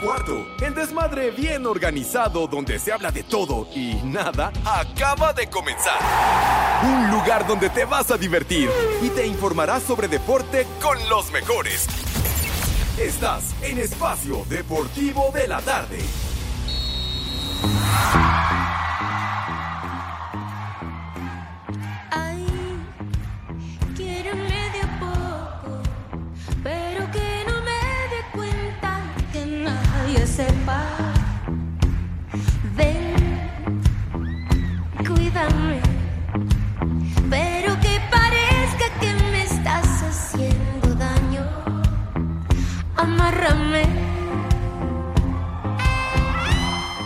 cuarto. El desmadre bien organizado donde se habla de todo y nada acaba de comenzar. Un lugar donde te vas a divertir y te informarás sobre deporte con los mejores. Estás en Espacio Deportivo de la Tarde. Amárrame.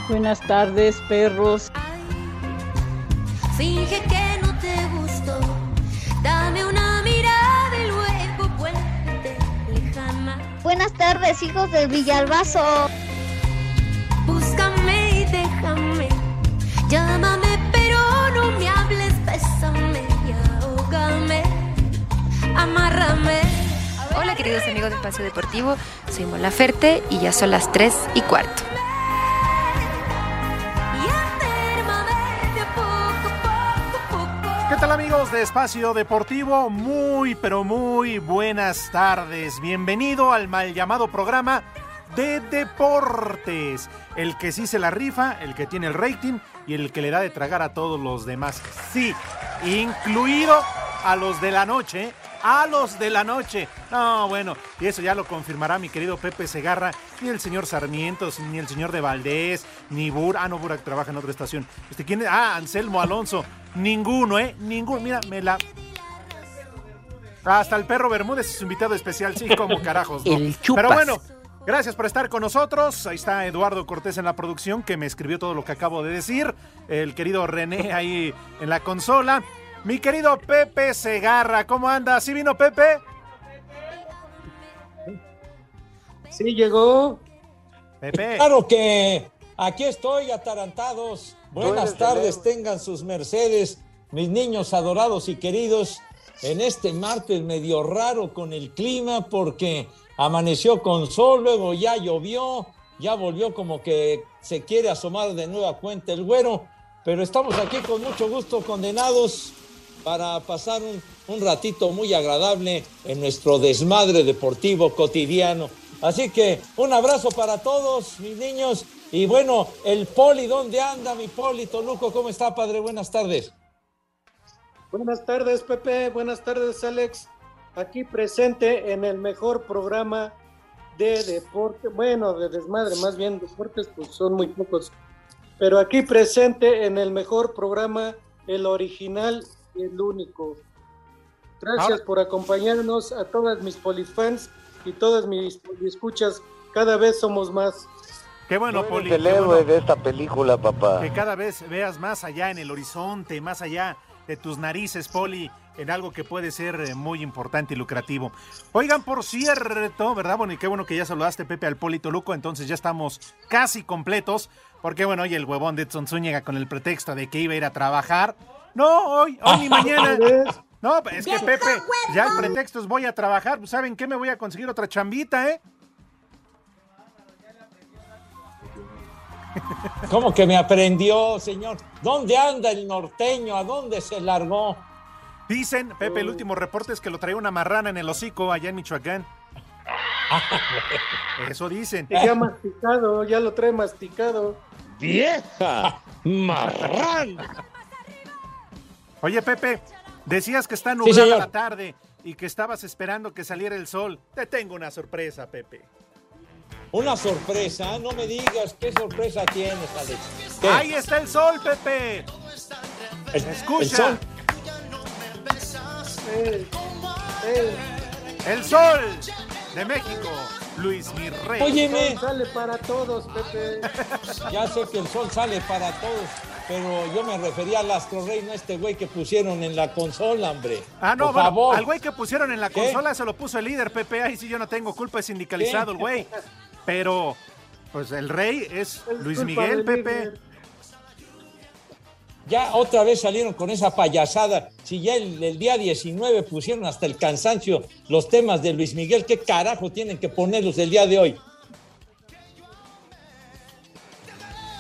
Buenas tardes, perros. Finge que no te gustó. Dame una mirada y luego vuélvete lejana. Buenas tardes, hijos del Villalbazo. Búscame y déjame. Llámame, pero no me hables. Bésame y ahógame. Amárrame. Queridos amigos de Espacio Deportivo, soy Mola Ferte y ya son las 3 y cuarto. ¿Qué tal amigos de Espacio Deportivo? Muy, pero muy buenas tardes. Bienvenido al mal llamado programa de deportes. El que sí se la rifa, el que tiene el rating y el que le da de tragar a todos los demás. Sí, incluido a los de la noche. A los de la noche. No, bueno, y eso ya lo confirmará mi querido Pepe Segarra, ni el señor Sarmientos, ni el señor de Valdés, ni Bur. Ah, no, Burak trabaja en otra estación. Este, ¿quién es? Ah, Anselmo Alonso. Ninguno, ¿eh? Ninguno. Mira, me la. Hasta el perro Bermúdez es su invitado especial, sí, como carajos. ¿no? El. Pero bueno, gracias por estar con nosotros. Ahí está Eduardo Cortés en la producción, que me escribió todo lo que acabo de decir. El querido René ahí en la consola. Mi querido Pepe Segarra, ¿cómo anda? ¿Sí vino Pepe? Sí, llegó. Pepe. Claro que aquí estoy, atarantados. Buenas tardes. tengan sus mercedes, mis niños adorados y queridos, en este martes medio raro con el clima, porque amaneció con sol, luego ya llovió, ya volvió como que se quiere asomar de nueva cuenta el güero, pero estamos aquí con mucho gusto, condenados, para pasar un, un ratito muy agradable en nuestro desmadre deportivo cotidiano. Así que un abrazo para todos, mis niños. Y bueno, el Poli, ¿dónde anda mi Poli? Toluco, ¿cómo está, padre? Buenas tardes. Buenas tardes, Pepe. Buenas tardes, Alex. Aquí presente en el mejor programa de deporte, bueno, de desmadre, más bien deportes, pues son muy pocos. Pero aquí presente en el mejor programa, el original el único. Gracias Ahora- por acompañarnos a todas mis polifans y todas mis escuchas. Cada vez somos más. Qué bueno, Poli. el héroe bueno de esta película, papá. que cada vez veas más allá en el horizonte, más allá de tus narices, Poli, en algo que puede ser eh, muy importante y lucrativo. Oigan, por cierto, ¿verdad? Bueno, y qué bueno que ya saludaste, Pepe, al Poli Toluco, entonces ya estamos casi completos, porque bueno, hoy el huevón de Edson Zúñiga con el pretexto de que iba a ir a trabajar. No, hoy, hoy ni mañana. No, es que Pepe, ya el pretexto es voy a trabajar, pues ¿saben qué? Me voy a conseguir otra chambita, ¿eh? ¿Cómo que me aprendió, señor? ¿Dónde anda el norteño? ¿A dónde se largó? Dicen, Pepe, el último reporte es que lo traía una marrana en el hocico allá en Michoacán. Eso dicen. Ya masticado, ya lo trae masticado. ¡Vieja! ¡Marrán! Oye, Pepe, decías que está Sí, nublada señor. la tarde y que estabas esperando que saliera el sol. Te tengo una sorpresa, Pepe. Una sorpresa, no me digas qué sorpresa tienes, Alex. ¿Qué? Ahí está el sol, Pepe. El- escucha. el sol. Eh, El sol de México, Luis Mirrey. Óyeme, sol sale para todos, Pepe. ya sé que el sol sale para todos, pero yo me refería al Astro Rey, no a este güey que pusieron en la consola, hombre. Ah, no, Por bueno, favor. al güey que pusieron en la ¿Qué? consola se lo puso el líder, Pepe. Ahí sí yo no tengo culpa, es sindicalizado ¿Qué? el güey. Pero, pues el rey es Es Luis Miguel, Pepe. Ya otra vez salieron con esa payasada. Si ya el, el día 19 pusieron hasta el cansancio los temas de Luis Miguel, ¿qué carajo tienen que ponerlos el día de hoy?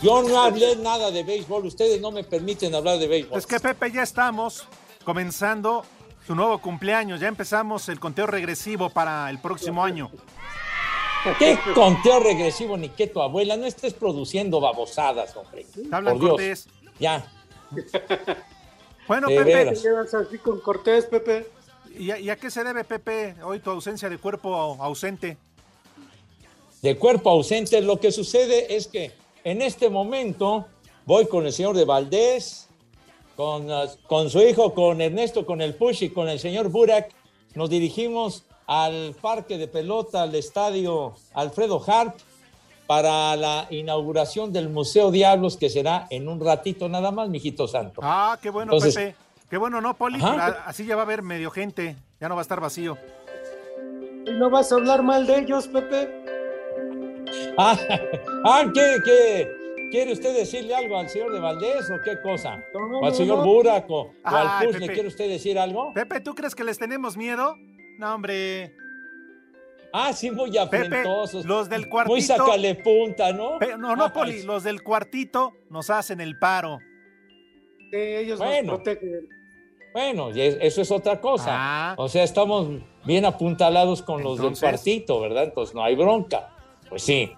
Yo no hablé nada de béisbol, ustedes no me permiten hablar de béisbol. Es que Pepe, ya estamos comenzando su nuevo cumpleaños. Ya empezamos el conteo regresivo para el próximo año. ¿Qué conteo regresivo ni qué tu abuela? No estés produciendo babosadas, hombre. Hablan. Cortés. Ya. Bueno, De Pepe, veras. ¿Te llevas así con Cortés, Pepe? ¿y a, y a qué se debe, Pepe, hoy tu ausencia de cuerpo ausente? de cuerpo ausente. Lo que sucede es que en este momento voy con el señor de Valdés, con, uh, con su hijo, con Ernesto, con el Push y con el señor Burak. Nos dirigimos al parque de pelota, al estadio Alfredo Harp, para la inauguración del Museo Diablos, que será en un ratito nada más, mijito santo. Ah, qué bueno, Entonces- Pepe. Qué bueno, ¿no, Poli? Ajá. A- Así ya va a haber medio gente. Ya no va a estar vacío. ¿Y no vas a hablar mal de ellos, Pepe? Ah, ah, ¿qué, qué? ¿Quiere usted decirle algo al señor de Valdés o qué cosa? No, ¿O al señor no. Burak o, al Push? ¿Le Pepe. quiere usted decir algo? Pepe, ¿tú crees que les tenemos miedo? No, hombre. Ah, sí, muy Pepe, afrentosos. los del Muy cuartito. sacale punta, ¿no? Pe- no, no, Poli, los del cuartito nos hacen el paro. Ellos Bueno. nos protegen. Bueno, eso es otra cosa. Ah. O sea, estamos bien apuntalados con los del cuartito, ¿verdad? Entonces no hay bronca. Pues sí.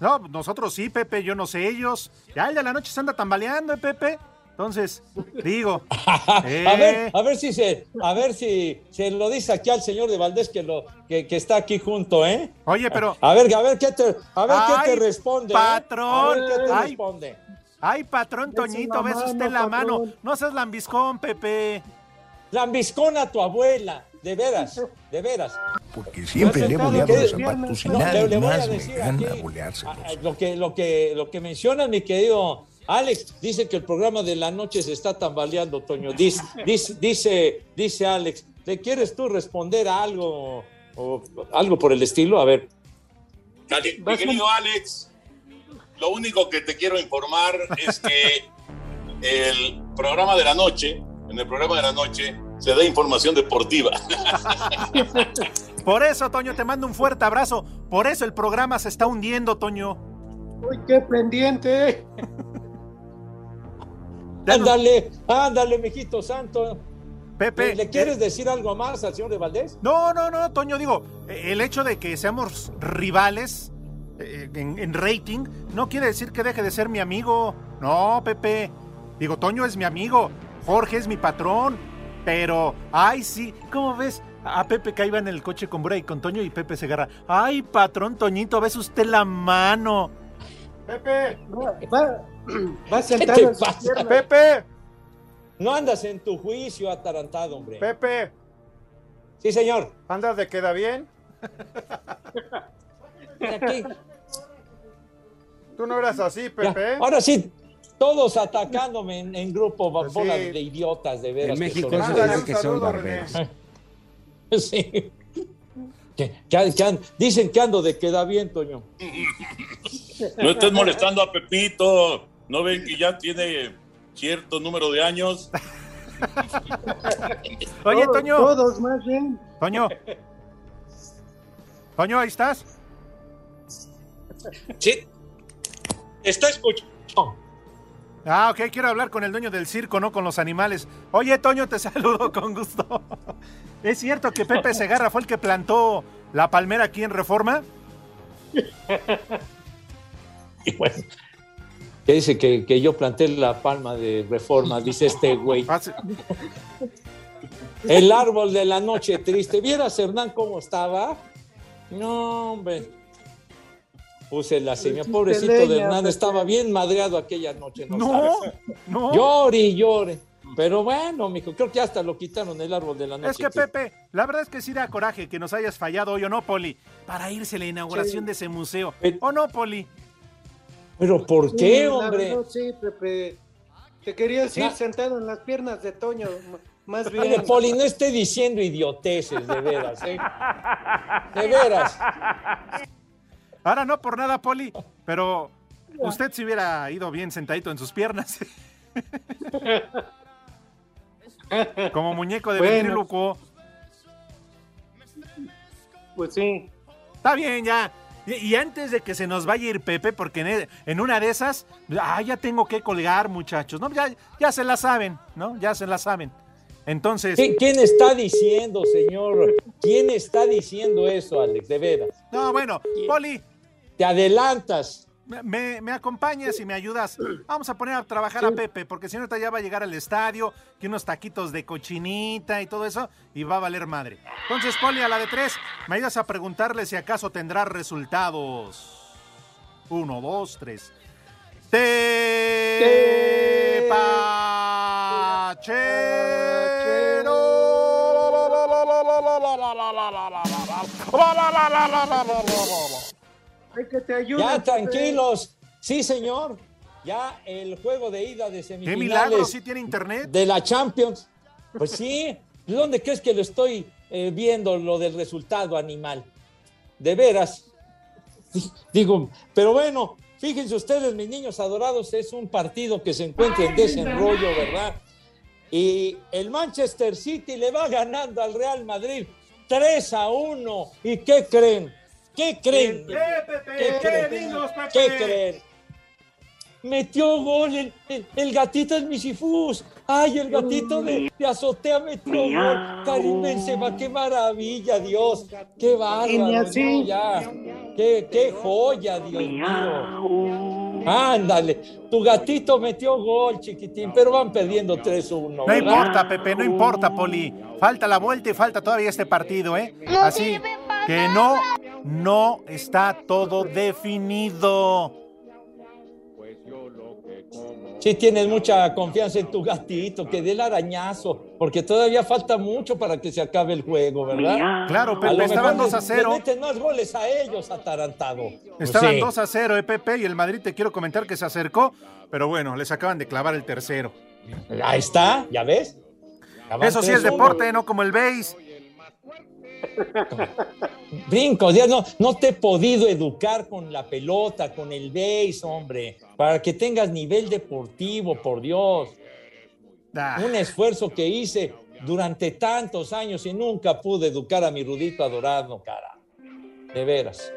No, nosotros sí, Pepe, yo no sé ellos. Ya el de la noche se anda tambaleando, ¿eh, Pepe. Entonces, digo. A eh, ver, a ver si se, a ver si se lo dice aquí al señor de Valdés que lo, que, que está aquí junto, ¿eh? Oye, pero. A ver, a ver qué te, a ver qué te responde. ¿eh? patrón, A ver qué te ay. responde. Ay, patrón Toñito, ves usted mano, la mano. No seas lambiscón, Pepe. Lambiscona a tu abuela, de veras, de veras. Porque siempre le he boleado los zapatos y No, nadie le, le voy a más me decir gana aquí, boleárselos. a- a- lo que, lo que, lo que mencionas, mi querido Alex, dice que el programa de la noche se está tambaleando, Toño. Dice, dice, dice, dice Alex, ¿le quieres tú responder a algo o algo por el estilo? A ver. Ale- Mi querido Alex, lo único que te quiero informar es que el programa de la noche, en el programa de la noche, se da información deportiva. Por eso, Toño, te mando un fuerte abrazo. Por eso el programa se está hundiendo, Toño. Uy, qué pendiente. Ándale, ándale, mijito santo. Pepe. ¿Le, quieres eh, decir algo más al señor de Valdés? No, no, no, Toño, digo, el hecho de que seamos rivales eh, en, en rating no quiere decir que deje de ser mi amigo. No, Pepe. Digo, Toño es mi amigo, Jorge es mi patrón, pero, ay, sí, ¿cómo ves? A Pepe que iba en el coche con Bura y con Toño y Pepe se agarra. Ay, patrón Toñito, ves usted la mano. Pepe, Va, va, va ¿Qué sentado te pasa? Pepe, No andas en tu juicio atarantado, hombre. Pepe, Sí, señor. ¿andas de queda bien? Aquí. Tú no eras así, Ya, Ahora sí, todos atacándome en, en grupo, Pues bolas de idiotas, de veras. En que México son. Ándale, dice un que son barberos. Sí. Que- que- que an- dicen que ando de queda bien, Toño. No estés molestando a Pepito. ¿No ven que ya tiene cierto número de años? Oye, Todos- Toño. Todos, más bien. Toño. Toño, ahí estás. Sí. Está escuchando. Ah, ok, quiero hablar con el dueño del circo, no con los animales. Oye, Toño, te saludo con gusto. ¿Es cierto que Pepe Segarra fue el que plantó la palmera aquí en Reforma? Y bueno, que dice que, que yo planté la palma de reforma, dice este güey. Ah. El árbol de la noche triste. ¿Vieras, Hernán, cómo estaba? No, hombre. Puse la señal. hiciste Pobrecito de Hernán, estaba bien madreado aquella noche. No, No, sabes. no. Llore y llore. Pero bueno, mijo, creo que hasta lo quitaron el árbol de la noche. Es que. Pepe, la verdad es que sí da coraje que nos hayas fallado hoy o no, Poli, para irse a la inauguración de ese museo. Pero- ¿O no, Poli? Pero ¿por Sí, qué, la hombre? verdad, sí, Pepe. Te querías ir Na- sentado en las piernas de Toño, más Oye, bien. Poli, no esté diciendo idioteces, de veras, ¿eh? De veras. Ahora no por nada, Poli, pero usted se hubiera ido bien sentadito en sus piernas. Como muñeco de Bueno. Pues sí. Está bien, ya. Y, y antes de que se nos vaya a ir Pepe, porque en, en una de esas, ah, ya tengo que colgar, muchachos, ¿no? Ya, ya se la saben, ¿no? Ya se la saben. Entonces, ¿Qui- ¿Quién está diciendo, señor? ¿Quién está diciendo eso, Alex? De veras. no, bueno, Poli, Te adelantas. me, me acompañas y me ayudas. Vamos a poner a trabajar a Pepe, porque si no, ya va a llegar al estadio, que unos taquitos de cochinita y todo eso, y va a valer madre. Entonces, Poli, a la de tres, me ayudas a preguntarle si acaso tendrá resultados. Uno, dos, tres. Hay que te ayude. Ya, tranquilos. Sí, señor. Ya el juego de ida de ¡Qué semifinales milagro! ¿Sí tiene internet? de la Champions. Pues sí. ¿De dónde crees que lo estoy eh, viendo lo del resultado animal? De veras. Digo, pero bueno, fíjense ustedes, mis niños adorados, es un partido que se encuentra en desenrollo, ¿verdad? Y el Manchester City le va ganando al Real Madrid 3 a 1. ¿Y qué creen? ¿Qué creen? ¡Eh, Pepe! ¿Qué creen? ¿Qué creen? Metió gol el, el- el gatito es Misifus. Ay, el gatito de, de azotea metió gol. Karim Benzema, qué maravilla, Dios. Qué bárbaro. no, ya. Qué, qué joya, Dios mío. Ándale, tu gatito metió gol, chiquitín, pero van perdiendo 3-1. No importa, Pepe, no importa, Poli. Falta la vuelta y falta todavía este partido, ¿eh? Así que no, no está todo definido. Sí tienes mucha confianza en tu gatito, que dé el arañazo, porque todavía falta mucho para que se acabe el juego, ¿verdad? Claro, Pepe, estaban mejor 2 a le- 0. Le meten más goles a ellos, atarantado. Pues Estaban sí. 2 a 0, ¿eh, Pepe? Y el Madrid te quiero comentar que se acercó, pero bueno, les acaban de clavar el tercero. Ahí está, ¿ya ves? Eso sí es 3-1. deporte, no como el base. Brincos, ya no, no te he podido educar con la pelota, con el base, hombre, para que tengas nivel deportivo, por Dios. Ah, Un esfuerzo que hice durante tantos años y nunca pude educar a mi Rudito adorado, cara. De veras.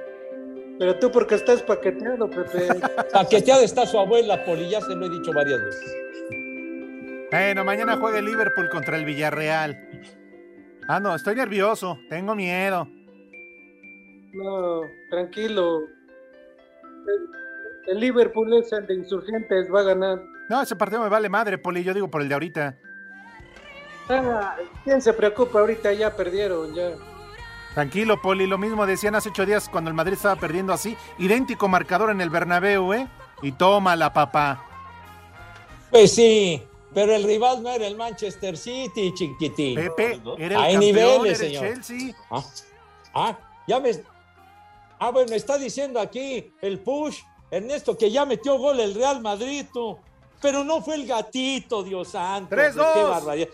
Pero tú porque estás paqueteado, Pepe. Paqueteada está su abuela, Poli, ya se lo he dicho varias veces. Bueno, mañana juega el Liverpool contra el Villarreal. Ah, no, estoy nervioso, tengo miedo. No, tranquilo. El, el Liverpool es el de insurgentes, va a ganar. No, ese partido me vale madre, Poli, yo digo por el de ahorita. Ah, ¿Quién se preocupa ahorita? Ya perdieron, ya. Tranquilo, Poli, lo mismo decían hace ocho días cuando el Madrid estaba perdiendo así. Idéntico marcador en el Bernabéu, ¿eh? Y toma la papá. Pues sí, pero el rival no era el Manchester City, chiquitín. Pepe, era Hay el niveles, señor. El Chelsea. Ah, ah, ya me. Ah, bueno, está diciendo aquí el push, Ernesto, que ya metió gol el Real Madrid. Pero no fue el gatito, Dios santo. 3-2.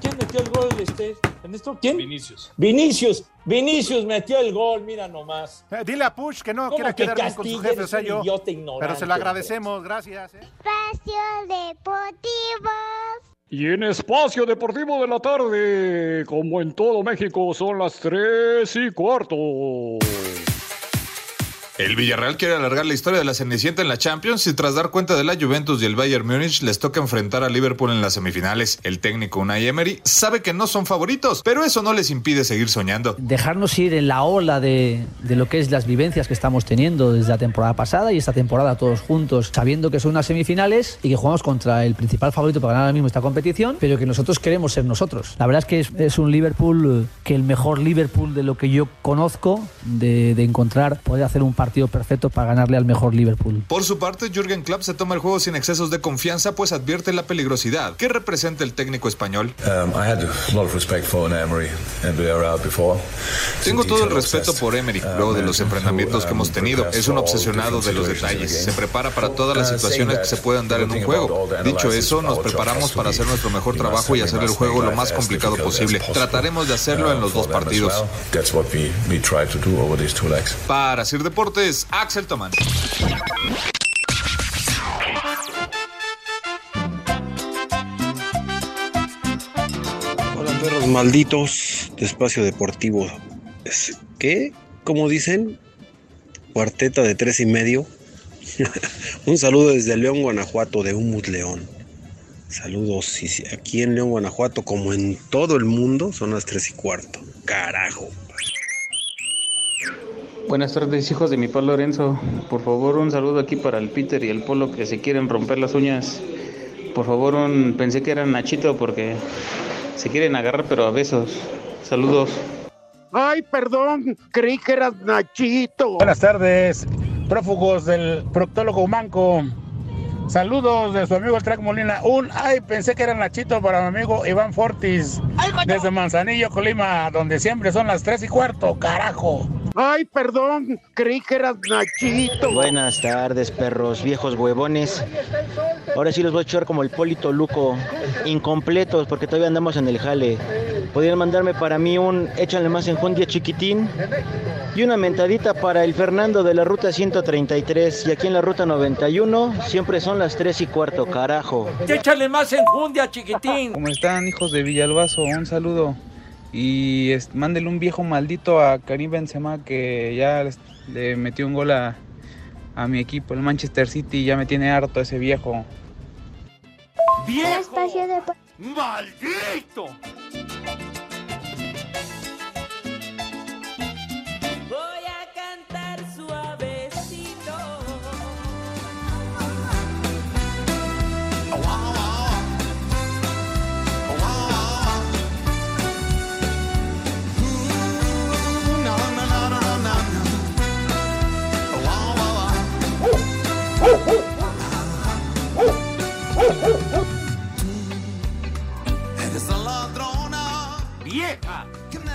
¿Quién metió el gol, este? Ernesto? ¿Quién? Vinicius. Vinicius. Vinicius metió el gol, mira nomás. Eh, Dile a Push que no ¿Cómo quiera que quedar bien con su jefe, o sea, yo. idiota ignorante, Pero se lo agradecemos, gracias. ¿eh? Espacio Deportivo. Y en Espacio Deportivo de la tarde, como en todo México, son las tres y cuarto. El Villarreal quiere alargar la historia de la Cenicienta en la Champions y tras dar cuenta de la Juventus y el Bayern Múnich les toca enfrentar a Liverpool en las semifinales. El técnico Unai Emery sabe que no son favoritos, pero eso no les impide seguir soñando. dejarnos ir en la ola de, lo que es las vivencias que estamos teniendo desde la temporada pasada y esta temporada todos juntos, sabiendo que son unas semifinales y que jugamos contra el principal favorito para ganar ahora mismo esta competición, pero que nosotros queremos ser nosotros. La verdad es que es, un Liverpool eh, que el mejor Liverpool de lo que yo conozco, de, de encontrar, poder hacer un partido perfecto para ganarle al mejor Liverpool. Por su parte, Jürgen Klopp se toma el juego sin excesos de confianza, pues advierte la peligrosidad que representa el técnico español. Um, I had a lot of respect for Unai Emery and Villarreal before. Tengo todo el respeto por Emery, luego de los enfrentamientos que hemos tenido. Es un obsesionado de los detalles. Se prepara para todas las situaciones que se puedan dar en un juego. Dicho eso, nos preparamos para hacer nuestro mejor trabajo y hacer el juego lo más complicado posible. Trataremos de hacerlo en los dos partidos. That's what we, we try to do over these two legs. Para Sir Deportes, Axel Tomán. Hola perros malditos de espacio deportivo. ¿Qué? ¿Cómo dicen? cuarteta de tres y medio. Un saludo desde León, Guanajuato, de Humut León. Saludos. Aquí en León, Guanajuato, como en todo el mundo, son las tres y cuarto. Carajo. Buenas tardes, hijos de mi papá Lorenzo. Por favor, un saludo aquí para el Peter y el Polo que se quieren romper las uñas. Por favor, un pensé que era Nachito porque se quieren agarrar, pero a besos. Saludos. Ay, perdón, creí que eras Nachito. Buenas tardes, prófugos del proctólogo Manco. Saludos de su amigo el Track Molina. Un ay, pensé que era Nachito para mi amigo Iván Fortis. Desde Manzanillo, Colima, donde siempre son las tres y cuarto, carajo. Ay, perdón, creí que eras Nachito. Buenas tardes, perros viejos huevones. Ahora sí los voy a echar como el Polito Luco, incompletos porque todavía andamos en el jale. Podrían mandarme para mí un échale más enjundia chiquitín y una mentadita para el Fernando de la ruta 133 y aquí en la ruta 91 siempre son las 3 y cuarto, carajo. Échale más enjundia, chiquitín. ¿Cómo están, hijos de Villalbazo? Un saludo. Y mándele un viejo maldito a Karim Benzema que ya le metió un gol a, a mi equipo, el Manchester City. Ya me tiene harto ese viejo. Deportivo. ¡Maldito!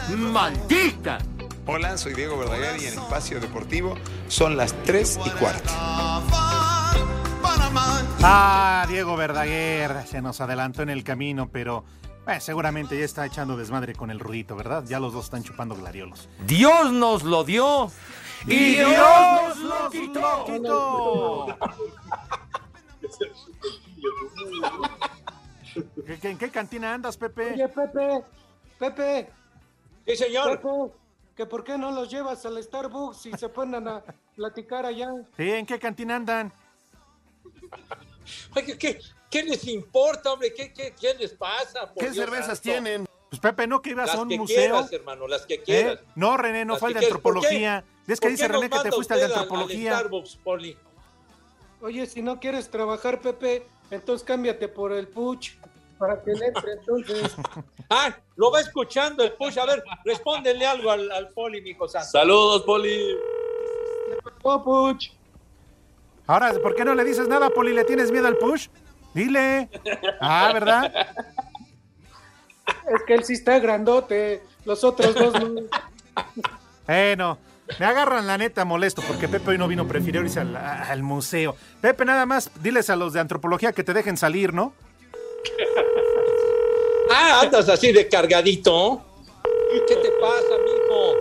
¡Maldita! Hola, soy Diego Verdaguer y en Espacio Deportivo son las 3 y cuarto. Ah, Diego Verdaguer se nos adelantó en el camino, pero eh, seguramente ya está echando desmadre con el rudito, ¿verdad? Ya los dos están chupando gladiolos. Dios nos lo dio y Dios nos lo quitó. ¿Qué- qué- ¿En qué cantina andas, Pepe? Oye, Pepe, Pepe. Sí, señor. Que por qué no los llevas al Starbucks y se ponen a platicar allá. Sí, ¿en qué cantina andan? Oye, ¿qué, qué les importa, hombre? ¿Qué, qué, qué les pasa? Por ¿Qué Dios cervezas santo? tienen? Pues Pepe, ¿no que ibas Las a un que museo? quieras, hermano, las que quieras. ¿Eh? No, René, no Las fue el que de quieras. ¿Por qué? antropología. ¿Ves que ¿Por dice René que te fuiste al de antropología? Al Starbucks, Poli? Oye, si no quieres trabajar, Pepe, entonces cámbiate por el Puch para que le entre entonces. Ah, lo va escuchando el push. A ver, respóndele algo al, al Poli, mijo santo. Saludos, Poli. Oh, Puch. Ahora, ¿por qué no le dices nada, Poli? ¿Le tienes miedo al push? Dile. Ah, ¿verdad? Es que él sí está grandote, los otros dos no. Eh, no. Me agarran la neta molesto porque Pepe hoy no vino, prefirió irse al, al museo. Pepe, nada más, diles a los de antropología que te dejen salir, ¿no? Ah, andas así de cargadito. ¿Qué te pasa, mijo?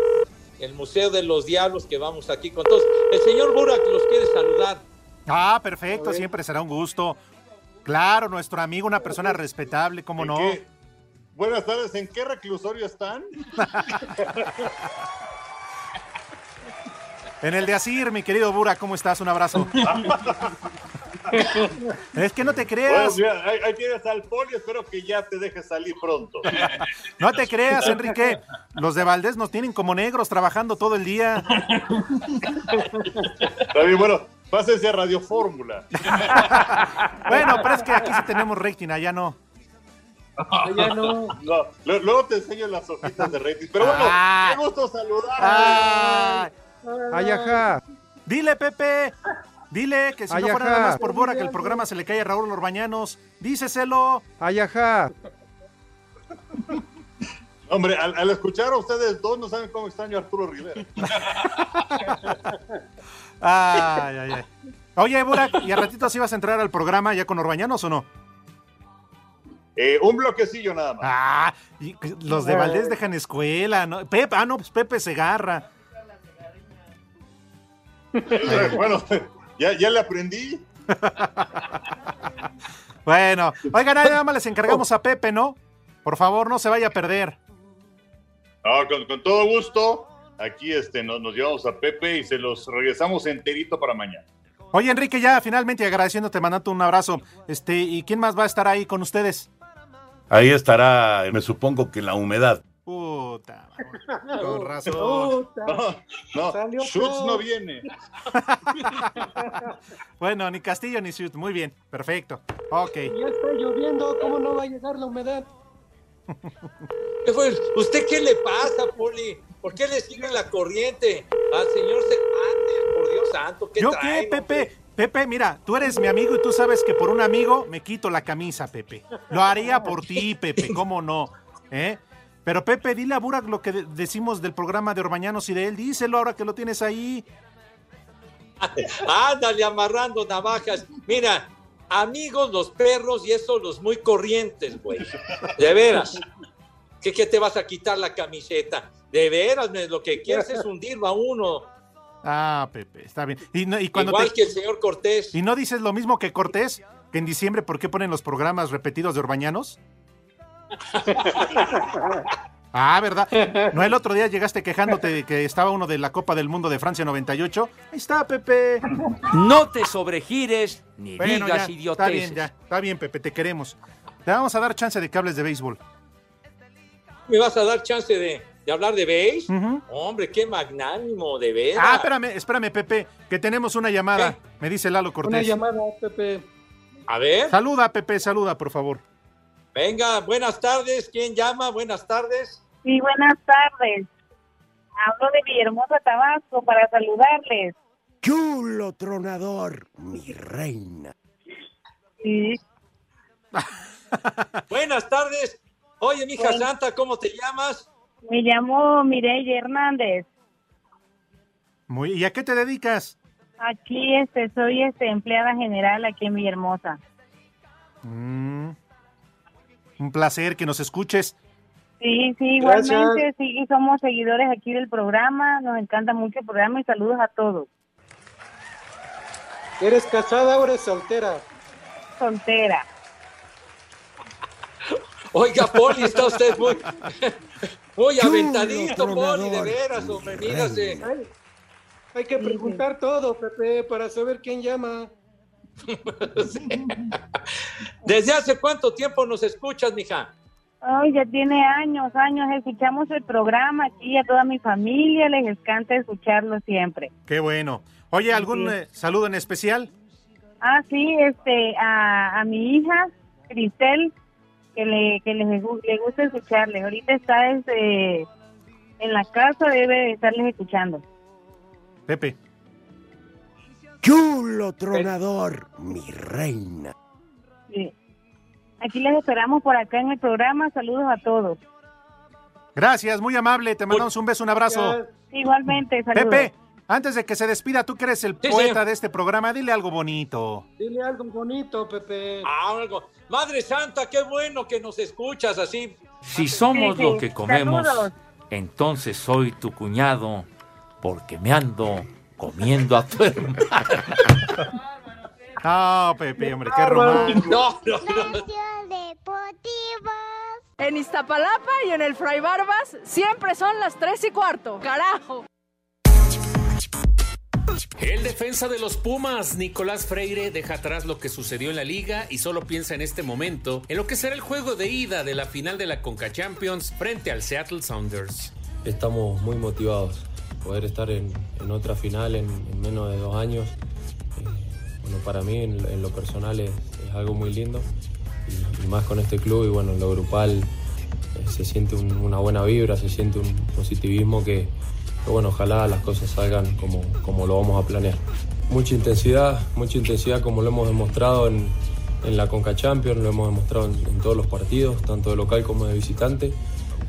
El Museo de los Diablos que vamos aquí con todos. El señor Burak los quiere saludar. Ah, perfecto, siempre será un gusto. Claro, nuestro amigo, una persona respetable, ¿cómo no? qué? Buenas tardes, ¿en qué reclusorio están? En el de Asir, mi querido Bura, ¿cómo estás? Un abrazo. es que no te Bueno, creas. mira, ahí, ahí tienes al poli, espero que ya te dejes salir pronto. No te creas, Enrique. Los de Valdés nos tienen como negros trabajando todo el día. Está bien, bueno, pásense a Radio Fórmula. Bueno, pero es que aquí sí tenemos rating, allá no. Ya no. Luego te enseño las hojitas de rating. Pero bueno, Ah. qué gusto saludar. Ay. Ay, ajá. Dile, Pepe. Dile que si no fuera nada más por Bora que el programa se le cae a Raúl Orbañanos. Díceselo. Ay, ajá. Hombre, al, al escuchar a ustedes dos, no saben cómo extraño a Arturo Rivera. Ay, ay, ay. Oye, Burak, ¿y a ratito sí vas a entrar al programa ya con Orbañanos o no? Eh, un bloquecillo nada más. Ah, y los de Valdés dejan escuela, ¿no? Pepe, ah, no, pues Pepe Segarra. Eh, bueno, ya, ya le aprendí. Bueno, oigan, nada más les encargamos a Pepe, ¿no? Por favor, no se vaya a perder. No, con, con todo gusto. aquí este, nos, nos llevamos a Pepe y se los regresamos enterito para mañana. Oye, Enrique, ya finalmente agradeciéndote, mandando un abrazo. Este, ¿y quién más va a estar ahí con ustedes? Ahí estará, me supongo que la humedad. Puta, con razón. No, no, Salió Schutz no viene. Bueno, ni Castillo ni Ciudad. Muy bien, perfecto. Ok. Ya está lloviendo, ¿cómo no va a llegar la humedad? ¿Qué fue? ¿Usted qué le pasa, Poli? ¿Por qué le sigue la corriente al señor Cervantes? Por Dios santo, ¿qué ¿Yo traen, qué, hombre? Pepe? Pepe, mira, tú eres mi amigo y tú sabes que por un amigo me quito la camisa, Pepe. Lo haría por ti, Pepe, ¿cómo no? ¿Eh? Pero Pepe, dile a Burak lo que de- decimos del programa de Orbañanos y de él. Díselo ahora que lo tienes ahí. Ándale amarrando navajas. Mira, amigos los perros y eso los muy corrientes, güey. De veras. ¿Qué, qué te vas a quitar la camiseta? De veras, lo que quieres es hundirlo a uno. Ah, Pepe, está bien. Y, no- y cuando Igual te- que el señor Cortés. ¿Y no dices lo mismo que Cortés? Que en diciembre, ¿por qué ponen los programas repetidos de Orbañanos? Ah, ¿verdad? ¿No el otro día llegaste quejándote de que estaba uno de la Copa del Mundo de Francia 98? Ahí está, Pepe. No te sobregires ni Bueno, digas ya, idioteces. Está bien, ya. Está bien, Pepe, te queremos. Te vamos a dar chance de que hables de béisbol. ¿Me vas a dar chance de, de hablar de beige? Hombre, qué magnánimo, de veras. Ah, espérame, espérame, Pepe, que tenemos una llamada. Me dice Lalo Cortés. Una llamada, Pepe. A ver. Saluda, Pepe, saluda, por favor. Venga, buenas tardes. ¿Quién llama? Buenas tardes. Sí, buenas tardes. Hablo de Villahermosa, Tabasco, para saludarles. Chulo tronador, mi reina. Sí. Buenas tardes. Oye, mija Bueno. santa, ¿cómo te llamas? Me llamo Mireille Hernández. Muy, ¿Y a qué te dedicas? Aquí este, soy este, empleada general aquí en Villahermosa. Mm, un placer que nos escuches. Sí, sí, Gracias. igualmente, sí, somos seguidores aquí del programa, nos encanta mucho el programa y saludos a todos. ¿Eres casada o eres soltera? Soltera. Oiga, Poli, está usted muy, muy aventadito, Poli, de veras, hombre, mírase. Hay, hay que preguntar todo, Pepe, para saber quién llama. ¿Desde hace cuánto tiempo nos escuchas, mija? Ay, ya tiene años, años, escuchamos el programa aquí, a toda mi familia les encanta escucharlo siempre. Qué bueno. Oye, ¿algún Sí. eh, saludo en especial? Ah, sí, este, a, a mi hija, Cristel, que le, que le, gu- le gusta escucharle. Ahorita está este, en la casa, debe de estarles escuchando. Pepe. Chulo tronador, mi reina. Sí. Aquí les esperamos por acá en el programa. Saludos a todos. Gracias, muy amable. Te mandamos un beso, un abrazo. Igualmente, saludos. Pepe, antes de que se despida, tú que eres el Sí, poeta señor. de este programa, dile algo bonito. Dile algo bonito, Pepe. Ah, algo. Madre Santa, qué bueno que nos escuchas así. Si somos Sí, lo que comemos, Saludos. entonces soy tu cuñado, porque me ando comiendo a tu hermano. No, Pepe, hombre, qué romántico. No, no, En Iztapalapa y en el Fray Barbas siempre son las tres y cuarto. Carajo. El defensa de los Pumas, Nicolás Freire, deja atrás lo que sucedió en la liga y solo piensa en este momento en lo que será el juego de ida de la final de la Conca Champions frente al Seattle Sounders. Estamos muy motivados. Poder estar en, en otra final en, en menos de dos años, bueno, para mí en, en lo personal es, es algo muy lindo y, y más con este club y bueno, en lo grupal eh, se siente un- una buena vibra, se siente un positivismo que, que, bueno, ojalá las cosas salgan como, como lo vamos a planear. Mucha intensidad, mucha intensidad como lo hemos demostrado en, en la Conca Champions, lo hemos demostrado en, en todos los partidos, tanto de local como de visitante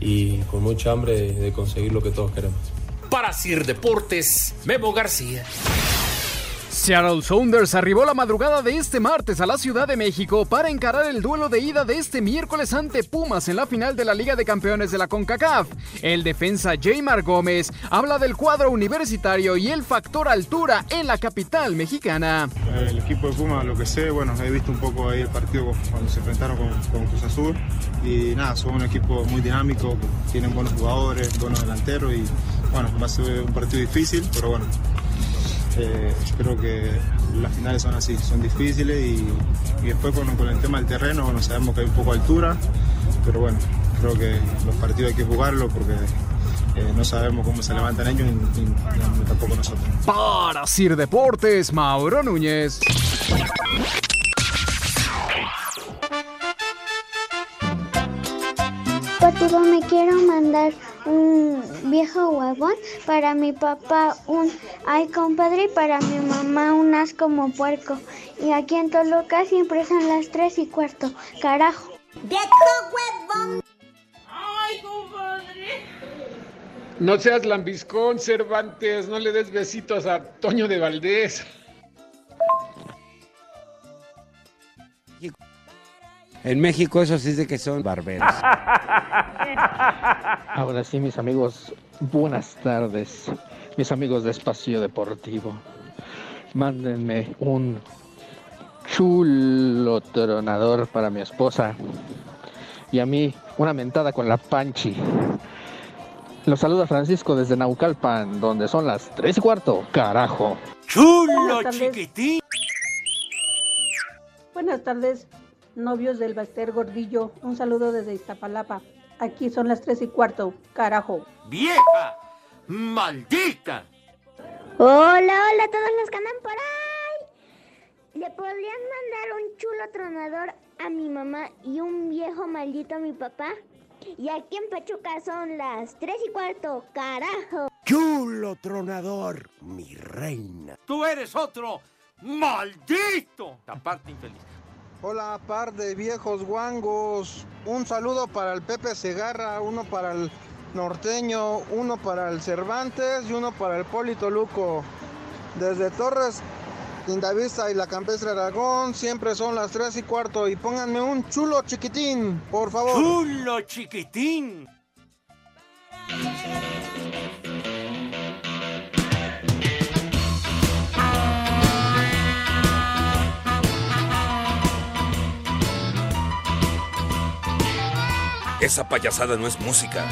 y con mucha hambre de- de conseguir lo que todos queremos. Para Sir Deportes, Memo García. Seattle Sounders arribó la madrugada de este martes a la Ciudad de México para encarar el duelo de ida de este miércoles ante Pumas en la final de la Liga de Campeones de la CONCACAF. El defensa Jaymar Gómez habla del cuadro universitario y el factor altura en la capital mexicana. El equipo de Puma, lo que sé, bueno, he visto un poco ahí el partido cuando se enfrentaron con, con Cruz Azul y nada, son un equipo muy dinámico, tienen buenos jugadores, buenos delanteros y bueno, va a ser un partido difícil, pero bueno, eh, creo que las finales son así, son difíciles y, después con, el tema del terreno, bueno, sabemos que hay un poco de altura, pero bueno, creo que los partidos hay que jugarlos porque eh, no sabemos cómo se levantan ellos y, tampoco nosotros. Para Sir Deportes, Mauro Núñez. Deportivo, me quiero mandar un viejo huevón para mi papá, un ay compadre, y para mi mamá un as como puerco. Y aquí en Toluca siempre son las tres y cuarto. Carajo. ¡Viejo huevón! ¡Ay, compadre! No seas lambiscón, Cervantes, no le des besitos a Toño de Valdés. En México eso sí es de que son barberos. Ahora sí, mis amigos, buenas tardes. Mis amigos de Espacio Deportivo. Mándenme un chulo tronador para mi esposa. Y a mí, una mentada con la panchi. Los saluda Francisco desde Naucalpan, donde son las tres y cuarto. Carajo. Buenas tardes. chiquitín! Buenas tardes, novios del Baster Gordillo. Un saludo desde Iztapalapa. Aquí son las tres y cuarto. Carajo. ¡Vieja! ¡Maldita! Hola, hola a todos los que andan por ahí. ¿Le podrían mandar un chulo tronador a mi mamá y un viejo maldito a mi papá? Y aquí en Pachuca son las tres y cuarto. Carajo. ¡Chulo tronador, mi reina! ¡Tú eres otro maldito! Aparte infeliz. Hola, par de viejos guangos. Un saludo para el Pepe Segarra, uno para el norteño, uno para el Cervantes y uno para el Polito Luco. Desde Torres, Lindavista y la Campestre Aragón, siempre son las 3 y cuarto. Y pónganme un chulo chiquitín, por favor. ¡Chulo chiquitín! Esa payasada no es música.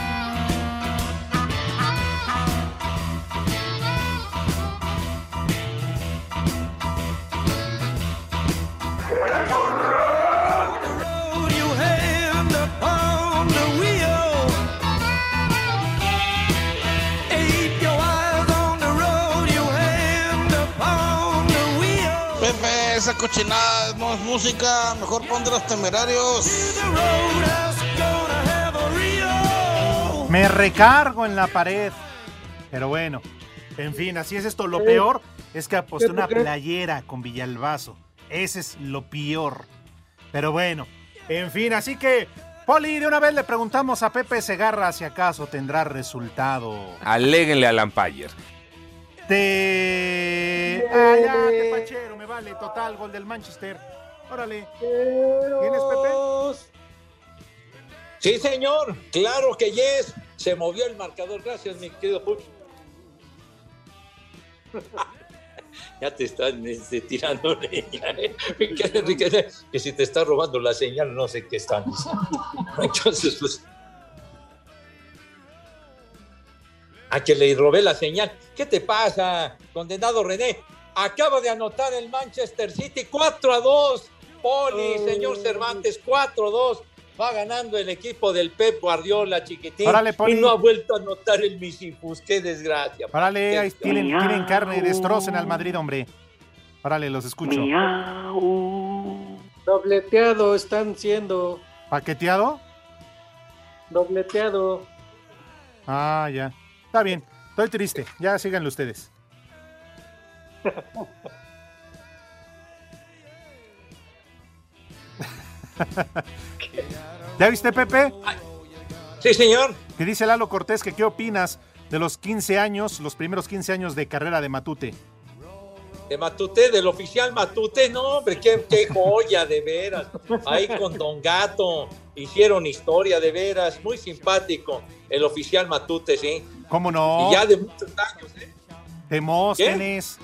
Esa cochinada no es música, mejor pon de los temerarios. Me recargo en la pared. Pero bueno, en fin, así es esto. Lo peor es que aposté una playera con Villalbazo. Ese es lo peor. Pero bueno, en fin, así que, Poli, de una vez le preguntamos a Pepe Segarra si acaso tendrá resultado. Aléguenle al Lampayer. Te. Ah, ya, te pachero, me vale. Total, gol del Manchester. Órale. ¿Tienes, Pepe? Sí, señor, claro que yes. Se movió el marcador. Gracias, mi querido Puch. ya te están este, tirando leña, ¿eh? Que, Enrique, que si te está robando la señal, no sé qué están. Entonces, pues. A que le robé la señal. ¿Qué te pasa, condenado René? Acaba de anotar el Manchester City 4 a 2. Poli, señor Cervantes, 4 a 2. Va ganando el equipo del Pep Guardiola, chiquitín. Y no ha vuelto a anotar el Misifus. Qué desgracia. Órale, ahí tienen, tienen carne, destrocen al Madrid, hombre. Órale, los escucho. Dobleteado están siendo. ¿Paqueteado? Dobleteado. Ah, ya. Está bien. Estoy triste. Ya síganlo ustedes. ¿Ya viste, Pepe? Sí, señor. Que dice Lalo Cortés que qué opinas de los 15 años, los primeros 15 años de carrera de Matute. De Matute, del oficial Matute, no, hombre, qué, qué joya, de veras. Ahí con Don Gato hicieron historia, de veras, muy simpático. El oficial Matute, sí. ¿Cómo no? Y ya de muchos años, ¿eh? Demóstenes.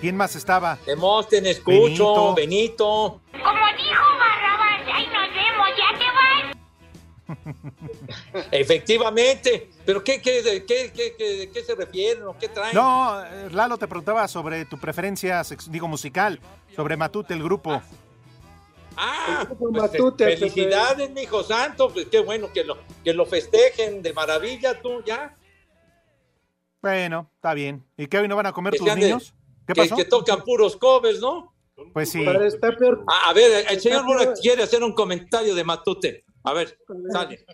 ¿Quién más estaba? Demóstenes, Cucho, Benito. Como dijo Barrabás, ahí nos vemos, ya te vas. Efectivamente, pero ¿qué, qué, de qué, qué, qué- se refieren o qué traen? No, eh, Lalo te preguntaba sobre tu preferencia, digo, musical, sobre Matute, el grupo. Ah, Grupo pues, Matute, Pepe. felicidades, mi hijo santo, pues qué bueno que lo, que lo festejen de maravilla tú ya. Bueno, está bien. ¿Y qué hoy no van a comer Que tus de- niños? ¿Qué que, pasó? que tocan puros covers, ¿no? Pues sí. Pero está peor. A ver, el señor Mora quiere hacer un comentario de Matute. A ver, sale.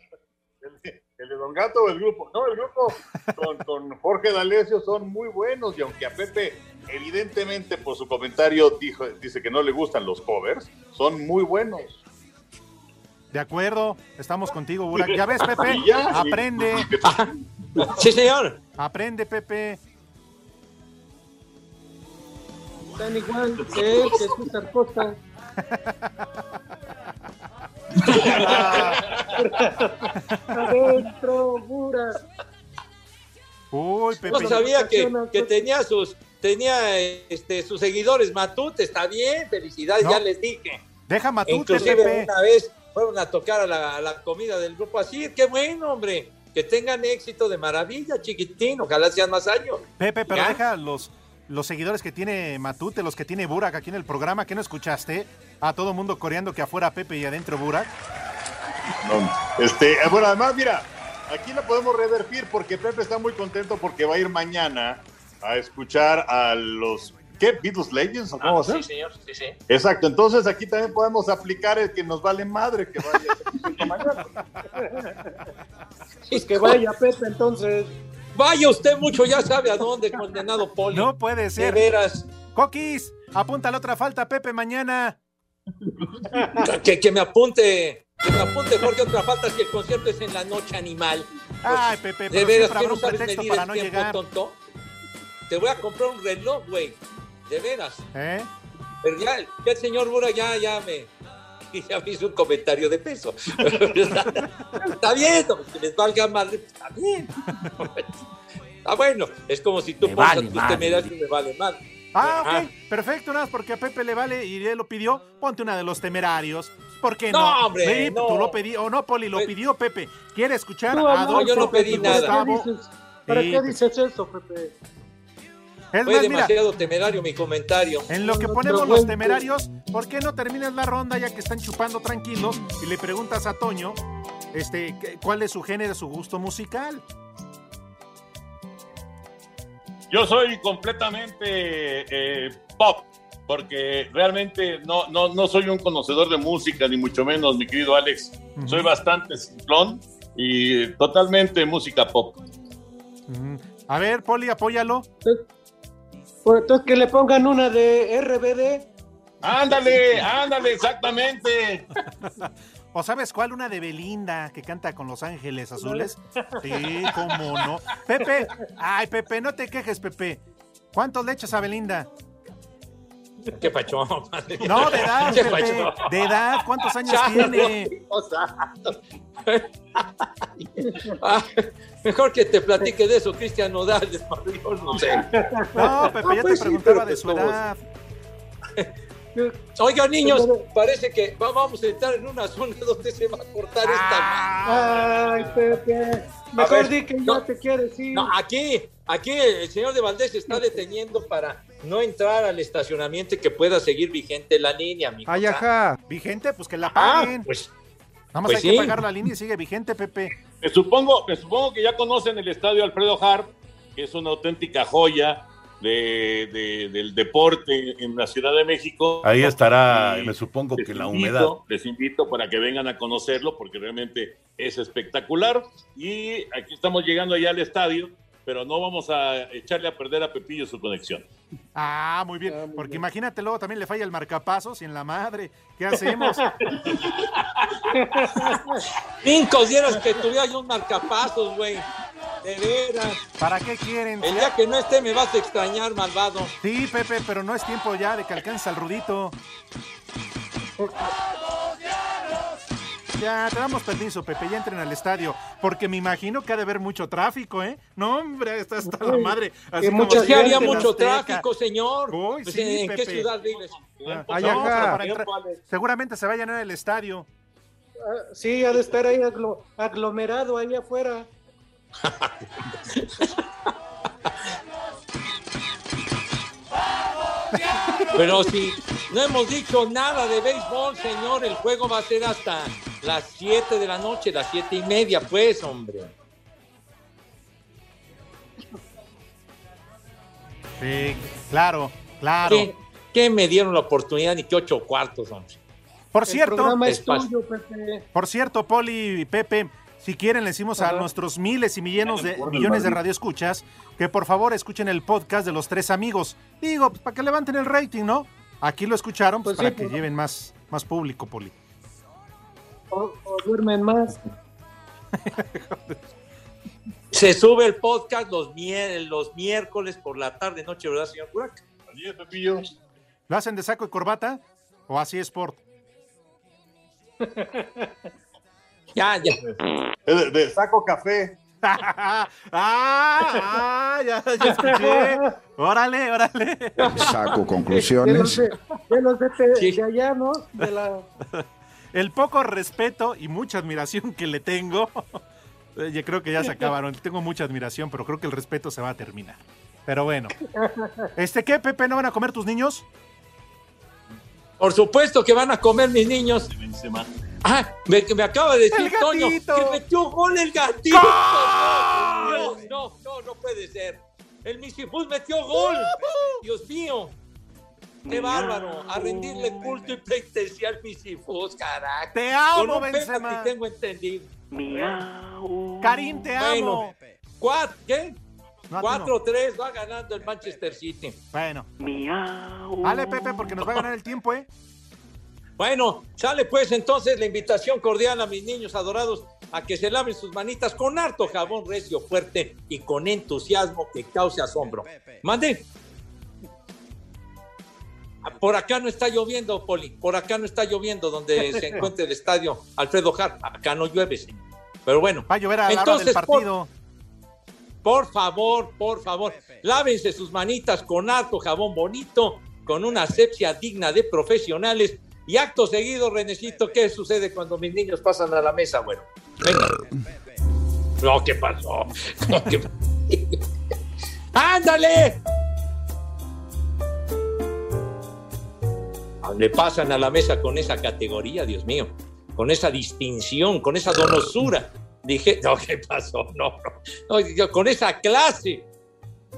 ¿El de Don Gato o el grupo? No, el grupo con, con Jorge D'Alessio son muy buenos y aunque a Pepe evidentemente por su comentario dijo, dice que no le gustan los covers, son muy buenos. De acuerdo, estamos contigo, Burak. Ya ves, Pepe, ya, aprende. Sí, señor. Aprende, Pepe. Están igual que él, que César Costa. Adentro, Burak. Uy, Pepe. No sabía que, que tenía sus tenía este sus seguidores Matute, está bien, felicidades, No. ya les dije. Deja Matute, Inclusive Pepe. una vez fueron a tocar a la, a la comida del grupo así, qué bueno, hombre, que tengan éxito de maravilla, chiquitín, ojalá sean más años. Pepe, pero ¿Ya? deja los, los seguidores que tiene Matute, los que tiene Burak aquí en el programa, que no escuchaste a todo mundo coreando que afuera Pepe y adentro Burak. No, Este, eh, bueno, además, mira, aquí lo podemos revertir porque Pepe está muy contento porque va a ir mañana a escuchar a los ¿qué? Beatles Legends o cómo va a ser? Ah, sí, señor, sí, sí. Exacto, entonces aquí también podemos aplicar el que nos vale madre que vaya a mañana. Pues que vaya Pepe entonces. Vaya usted mucho, ya sabe a dónde, condenado Poli. No puede ser. De veras. Coquis, apunta la otra falta, Pepe, mañana. Que, que me apunte, que me apunte Jorge, otra falta es que el concierto es en la noche animal. Pues, Ay, Pepe, de pero veras, siempre que no sabes medir para el no tiempo, llegar. tonto. Te voy a comprar un reloj, güey. De veras. ¿Eh? Pero ya, ya el señor Bura ya, ya me, ya me hizo un comentario de peso. está bien, no, que les valga madre, pues, está bien. Está bueno, es como si tú Me pongas vale tus madre. temerarios y me vale mal. Ah, Ajá. ok, perfecto, nada más porque a Pepe le vale y él lo pidió, ponte una de los temerarios. ¿Por qué no? No, hombre, Sí, no. Tú lo pedí, o no, Poli, lo Pues- pidió Pepe. ¿Quiere escuchar No, a no, Adolfo yo no pedí y nada. Gustavo? ¿Para qué dices, ¿para Sí, qué dices eso, Pepe? Es Fue más, mira, demasiado temerario mi comentario. en lo que ponemos los temerarios, ¿por qué no terminas la ronda ya que están chupando tranquilos y le preguntas a Toño este, cuál es su género, su gusto musical? Yo soy completamente eh, pop, porque realmente no, no, no soy un conocedor de música, ni mucho menos, mi querido Alex. Soy bastante simplón y totalmente música pop. A ver, Poli, apóyalo. Pues entonces que le pongan una de RBD. Ándale, ándale, exactamente. ¿O sabes cuál? Una de Belinda que canta con Los Ángeles Azules. Sí, cómo no. Pepe, ay, Pepe, no te quejes, Pepe. ¿Cuántos le echas a Belinda? ¿Qué pacho? No, de edad, ¿Qué Pepe. pacho? De edad, ¿cuántos años tiene? ah, mejor que te platique de eso, Cristian Nodal, no sé. No, Pepe, ya pues te sí, preguntaba pero de pues su edad. Oiga, niños, parece que va- vamos a entrar en una zona donde se va a cortar esta. Ay, Pepe. Mejor ver, di que no. ya te quieres ir. No, aquí, aquí el señor de Valdés se está deteniendo para no entrar al estacionamiento y que pueda seguir vigente la línea, mi Ay, ajá. Vigente, pues que la Ah, paguen. pues, Nada más pues hay sí. que pagar la línea y sigue vigente, Pepe. Me supongo, me supongo que ya conocen el estadio Alfredo Hart, que es una auténtica joya de, de- del deporte en la Ciudad de México. Ahí estará, Y me supongo que la invito- humedad. Les invito para que vengan a conocerlo porque realmente es espectacular. Y aquí estamos llegando ya al estadio, pero no vamos a echarle a perder a Pepillo su conexión. Ah, muy bien. Porque imagínate, luego también le falla el marcapasos y en la madre. ¿Qué hacemos? Cinco dieras que tuviera yo un marcapasos, güey. De veras. ¿Para qué quieren? El día que no esté me vas a extrañar, malvado. Sí, Pepe, pero no es tiempo ya de que alcance al rudito. Ya, te damos permiso, Pepe, ya entren al estadio, porque me imagino que ha de haber mucho tráfico, ¿eh? No, hombre, está hasta la madre. Así Que mucha- si había mucho Azteca. tráfico, señor. Uy, Pues, sí, ¿En qué ciudad vives? Ah, no, ajá, pero para tiempo, entrar- seguramente se va a llenar el estadio. ah, sí, ha de estar ahí aglo- aglomerado ahí afuera. Pero si no hemos dicho nada de béisbol, señor, el juego va a ser hasta las 7 de la noche, las siete y media, pues, hombre. Sí, claro, claro. ¿Qué, qué me dieron la oportunidad ni que ocho cuartos, hombre? Por El cierto, programa es tuyo, Pepe. por cierto, Poli y Pepe, si quieren le decimos a nuestros miles y millones de, millones de radioescuchas que por favor escuchen el podcast de los tres amigos. Digo, pues, para que levanten el rating, ¿no? Aquí lo escucharon, pues, Pues sí, para que pues. lleven más, más público, Poli. O, o duermen más. Se sube el podcast los, los miércoles por la tarde, noche, ¿verdad, señor Burak? ¿Lo hacen de saco y corbata? ¿O así es Sport? Ya, ya. Es de, de saco café. ah, ah, ya, ya escuché. Órale, órale. Saco conclusiones. de, de los de, te- Sí. de allá, ¿no? De la... El poco respeto y mucha admiración que le tengo. eh, Yo creo que ya se acabaron. Tengo mucha admiración, pero creo que el respeto se va a terminar. Pero bueno. ¿Este qué, Pepe? ¿No van a comer tus niños? Por supuesto que van a comer mis niños. Benzema. Ah, me, me acaba de decir ¡El Toño que metió gol el gatito. No, no, no, no puede ser. El Misifus metió gol. Dios mío. Qué bárbaro. A rendirle culto y pleitesía al Misifus, carajo. Te amo, Con un Benzema. penalti tengo entendido. Karim, te Bueno, amo. ¿Cuatro? ¿Qué? No, a ti no. 4-3 va ganando el Manchester City. Bueno. Dale, Pepe, porque nos va a ganar el tiempo, ¿eh? Bueno, sale pues entonces la invitación cordial a mis niños adorados a que se laven sus manitas con harto jabón recio fuerte y con entusiasmo que cause asombro. Mande. Ah, Por acá no está lloviendo, Poli. Por acá no está lloviendo donde se encuentra el estadio Alfredo Hart. Acá no llueve, señor. Pero bueno. Va a llover a la hora del Entonces, por- partido. por favor, por favor, lávense sus manitas con harto jabón bonito, con una asepsia digna de profesionales. Y acto seguido, Renecito, ¿qué sucede cuando mis niños pasan a la mesa? Bueno. No, ¿qué pasó? No, ¿qué- ¡Ándale! Le pasan a la mesa con esa categoría, Dios mío, con esa distinción, con esa donosura. Dije, no, ¿qué pasó? No, no, con esa clase,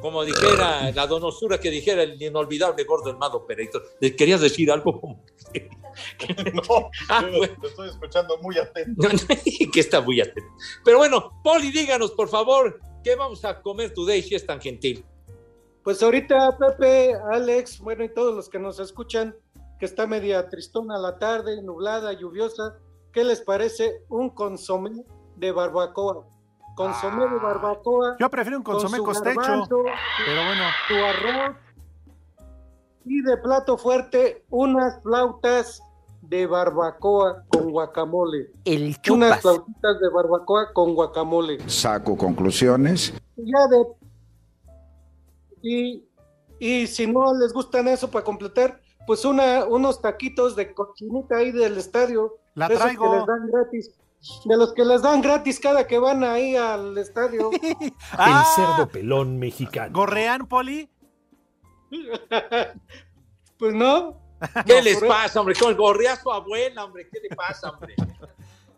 como dijera la donosura que dijera el inolvidable gordo hermano Pereito. ¿Le querías decir algo? No, Ah, bueno. te estoy escuchando muy atento. No, no, que está muy atento. Pero bueno, Poli, díganos, por favor, ¿qué vamos a comer today si es tan gentil? Pues ahorita, Pepe, Alex, bueno, y todos los que nos escuchan, que está media tristona la tarde, nublada, lluviosa, ¿qué les parece un consomé de barbacoa? Consomé de barbacoa. Yo prefiero un con consomé su costecho. garbanzo, Pero bueno. Tu arroz. Y de plato fuerte, unas flautas de barbacoa con guacamole. El Unas chupas. flautitas de barbacoa con guacamole. Saco conclusiones. Ya de. Y, y si no les gustan eso para completar, pues una, unos taquitos de cochinita ahí del estadio. La de esos traigo. Que les dan gratis. De los que les dan gratis cada que van ahí al estadio. Ah, cerdo pelón mexicano. ¿Gorrean, Poli? pues no. ¿Qué No, les pasa, hombre? Con gorrea a su abuela, hombre. ¿Qué le pasa, hombre? ¿Qué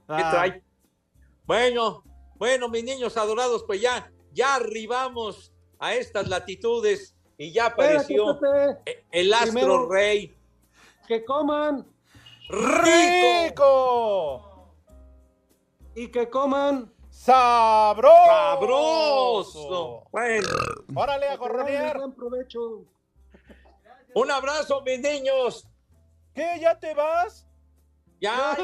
Ah. trae? Bueno, bueno, mis niños adorados, pues ya, ya arribamos a estas latitudes y ya apareció Espérate, Pepe, el astro Primero- rey. que coman ¡Rico! y que coman. ¡Sabroso! ¡Sabroso! Bueno, ¡Órale a Que gorrear! buen provecho. Un abrazo, mis niños. ¿Qué? ¿Ya te vas? Ya,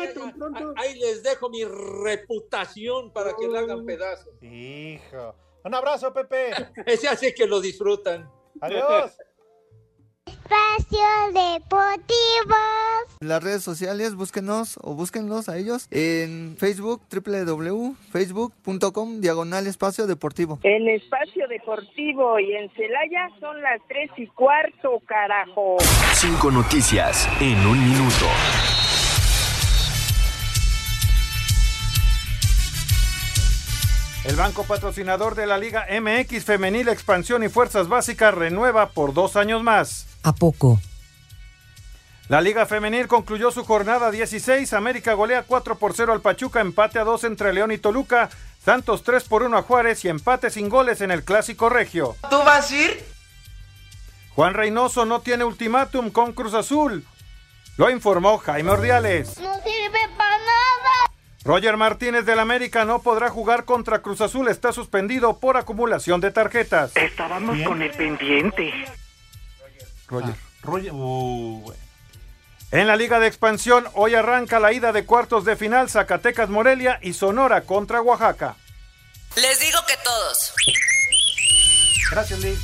ahí les dejo mi reputación para que la hagan pedazos. Hijo. Un abrazo, Pepe. Ese hace que lo disfrutan. Adiós. Espacio Deportivo. Las redes sociales, búsquenos o búsquenlos a ellos en Facebook, www.facebook.com, diagonal espacio deportivo. En Espacio Deportivo y en Celaya son las tres y cuarto, carajo. Cinco noticias en un minuto. El banco patrocinador de la Liga MX Femenil Expansión y Fuerzas Básicas renueva por dos años más. ¿A poco? La Liga Femenil concluyó su jornada 16. América golea 4 por 0 al Pachuca, empate a 2 entre León y Toluca. Santos 3 por 1 a Juárez y empate sin goles en el Clásico Regio. ¿Tú vas a ir? Juan Reynoso no tiene ultimátum con Cruz Azul. Lo informó Jaime Ordiales. No sirve para. Roger Martínez del América no podrá jugar contra Cruz Azul. Está suspendido por acumulación de tarjetas. Estábamos con el pendiente. Roger. Roger. uh, bueno. En la Liga de Expansión, hoy arranca la ida de cuartos de final Zacatecas Morelia y Sonora contra Oaxaca. Les digo que todos. Gracias, Lee.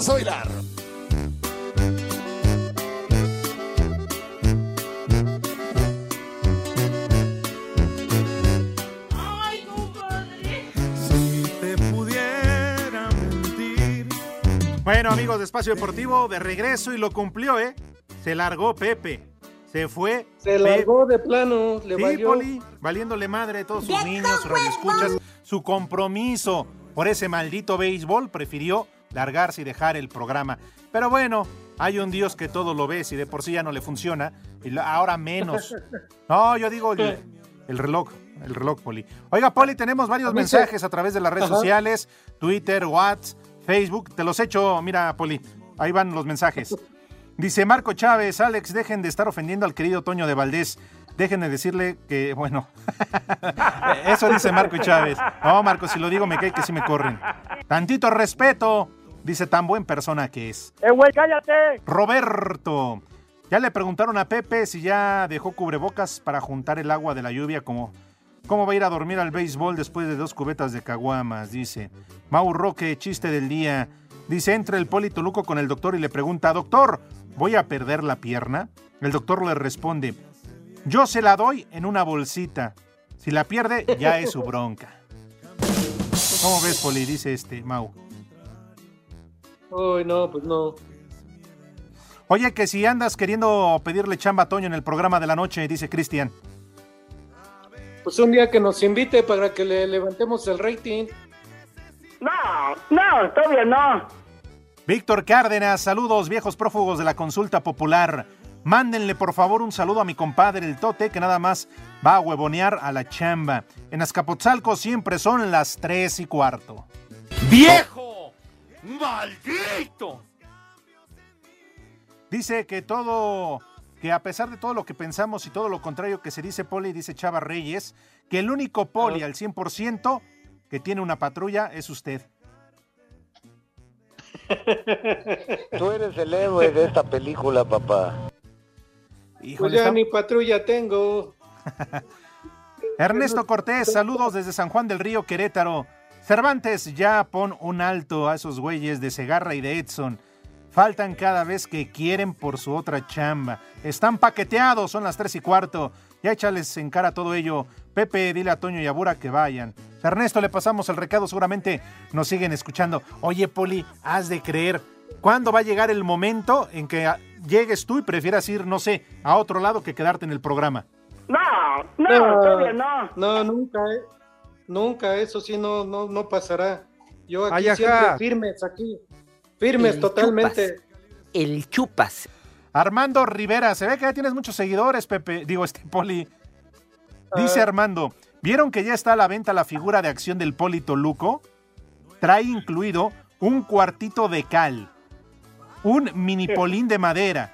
Vamos a bailar. Si te pudiera mentir. Bueno, amigos de Espacio Deportivo, de regreso y lo cumplió, ¿eh? Se largó Pepe. Se fue. Se largó de plano, le Sí, valió. Poli, valiéndole madre a todos sus niños, sus escuchas, su compromiso por ese maldito béisbol, prefirió largarse y dejar el programa. Pero bueno, hay un Dios que todo lo ve, si de por sí ya no le funciona, y ahora menos. No, yo digo el, el reloj, el reloj, Poli. Oiga, Poli, tenemos varios mensajes a través de las redes Ajá. sociales, Twitter, WhatsApp, Facebook. Te los echo, mira, Poli, ahí van los mensajes. Dice Marco Chávez, Alex, dejen de estar ofendiendo al querido Toño de Valdés. Dejen de decirle que, bueno, eso dice Marco Chávez. No, Marco, si lo digo me cae que sí me corren. Tantito respeto, dice tan buen persona que es. ¡Eh, güey, cállate! Roberto, ya le preguntaron a Pepe si ya dejó cubrebocas para juntar el agua de la lluvia, como cómo va a ir a dormir al béisbol después de dos cubetas de caguamas, dice. Mau Roque, chiste del día. Dice, entra el Poli Toluco con el doctor y le pregunta, doctor, ¿voy a perder la pierna? El doctor le responde, yo se la doy en una bolsita. Si la pierde, ya es su bronca. ¿Cómo ves, Poli? Dice este, Mau. Uy, no, pues no. Oye, que si andas queriendo pedirle chamba a Toño en el programa de la noche, dice Cristian. Pues un día que nos invite para que le levantemos el rating. No, no, todavía no. Víctor Cárdenas, saludos viejos prófugos de la consulta popular. Mándenle por favor un saludo a mi compadre el Tote que nada más va a huevonear a la chamba. En Azcapotzalco siempre son las tres y cuarto. ¡Viejo! ¡Maldito! Dice que todo, que a pesar de todo lo que pensamos y todo lo contrario que se dice Poli, dice Chava Reyes, que el único Poli al 100% que tiene una patrulla es usted. Tú eres el héroe de esta película, papá. Pues Híjole, ya está- ni patrulla tengo. Ernesto Cortés, saludos desde San Juan del Río, Querétaro. Cervantes, ya pon un alto a esos güeyes de Segarra y de Edson. Faltan cada vez que quieren por su otra chamba. Están paqueteados, son las tres y cuarto. Ya échales en cara todo ello. Pepe, dile a Toño y a Bura que vayan. Ernesto, le pasamos el recado, seguramente nos siguen escuchando. Oye, Poli, has de creer. ¿Cuándo va a llegar el momento en que llegues tú y prefieras ir, no sé, a otro lado que quedarte en el programa? No, no, todavía no. No, nunca, eh. Nunca, eso sí no, no, no pasará. Yo aquí Ay, siempre firmes, aquí. Firmes El totalmente. El chupas. Armando Rivera, se ve que ya tienes muchos seguidores, Pepe. Digo, este Poli. Dice Ah. Armando, ¿vieron que ya está a la venta la figura de acción del Poli Toluco? Trae incluido un cuartito de cal, un mini polín de madera,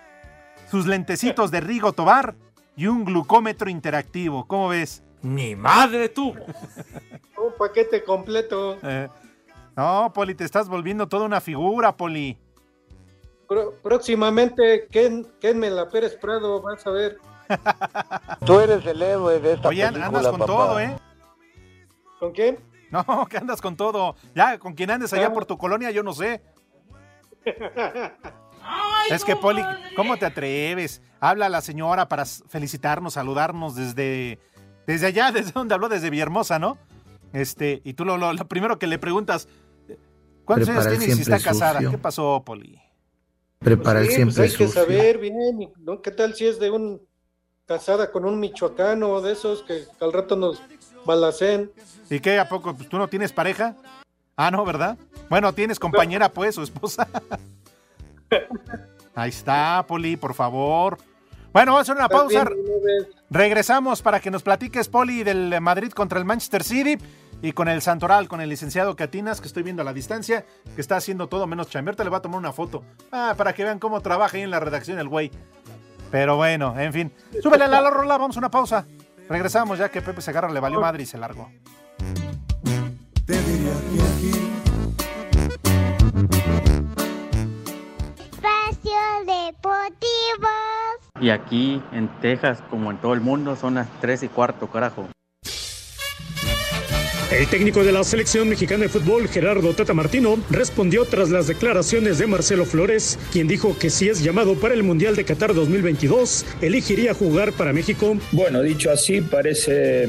sus lentecitos de Rigo Tobar y un glucómetro interactivo. ¿Cómo ves? Mi madre tuvo. Un paquete completo. Eh, no, Poli, te estás volviendo toda una figura, Poli. Próximamente, Ken, Kenme la Pérez Prado, vas a ver. Tú eres el héroe de esta Oye, película, andas con papá. todo, ¿eh? ¿Con quién? No, que andas con todo. Ya, con quien andes allá por tu colonia, yo no sé. Es que, Poli, ¿cómo te atreves? Habla la señora para felicitarnos, saludarnos desde, desde allá, desde donde habló, desde Villahermosa, ¿no? Este, y tú lo, lo- lo primero que le preguntas, ¿cuántos Prepara años el tienes y está casada? sucio. ¿Qué pasó, Poli? Prepara el Sí, siempre pues hay que sucio. saber bien, ¿no? ¿Qué tal si es de un casada con un michoacano o de esos que al rato nos balacen? ¿Y qué? ¿A poco? Pues, ¿Tú no tienes pareja? Ah, no, ¿verdad? Bueno, tienes compañera, pues, o esposa. Ahí está, Poli, por favor. Bueno, vamos a hacer una pausa. Regresamos para que nos platiques, Poli, del Madrid contra el Manchester City y con el Santoral, con el licenciado Catinas, que estoy viendo a la distancia, que está haciendo todo menos chambear. Te le va a tomar una foto. Ah, para que vean cómo trabaja ahí en la redacción el güey. Pero bueno, en fin. Súbele a la rola, vamos a una pausa. Regresamos ya que Pepe Segarra le valió madre y se largó. Espacio Deportivo. Y aquí en Texas, como en todo el mundo, son las 3 y cuarto, carajo. El técnico de la selección mexicana de fútbol, Gerardo Tata Martino, respondió tras las declaraciones de Marcelo Flores, quien dijo que si es llamado para el Mundial de Qatar 2022, elegiría jugar para México. Bueno, dicho así, parece,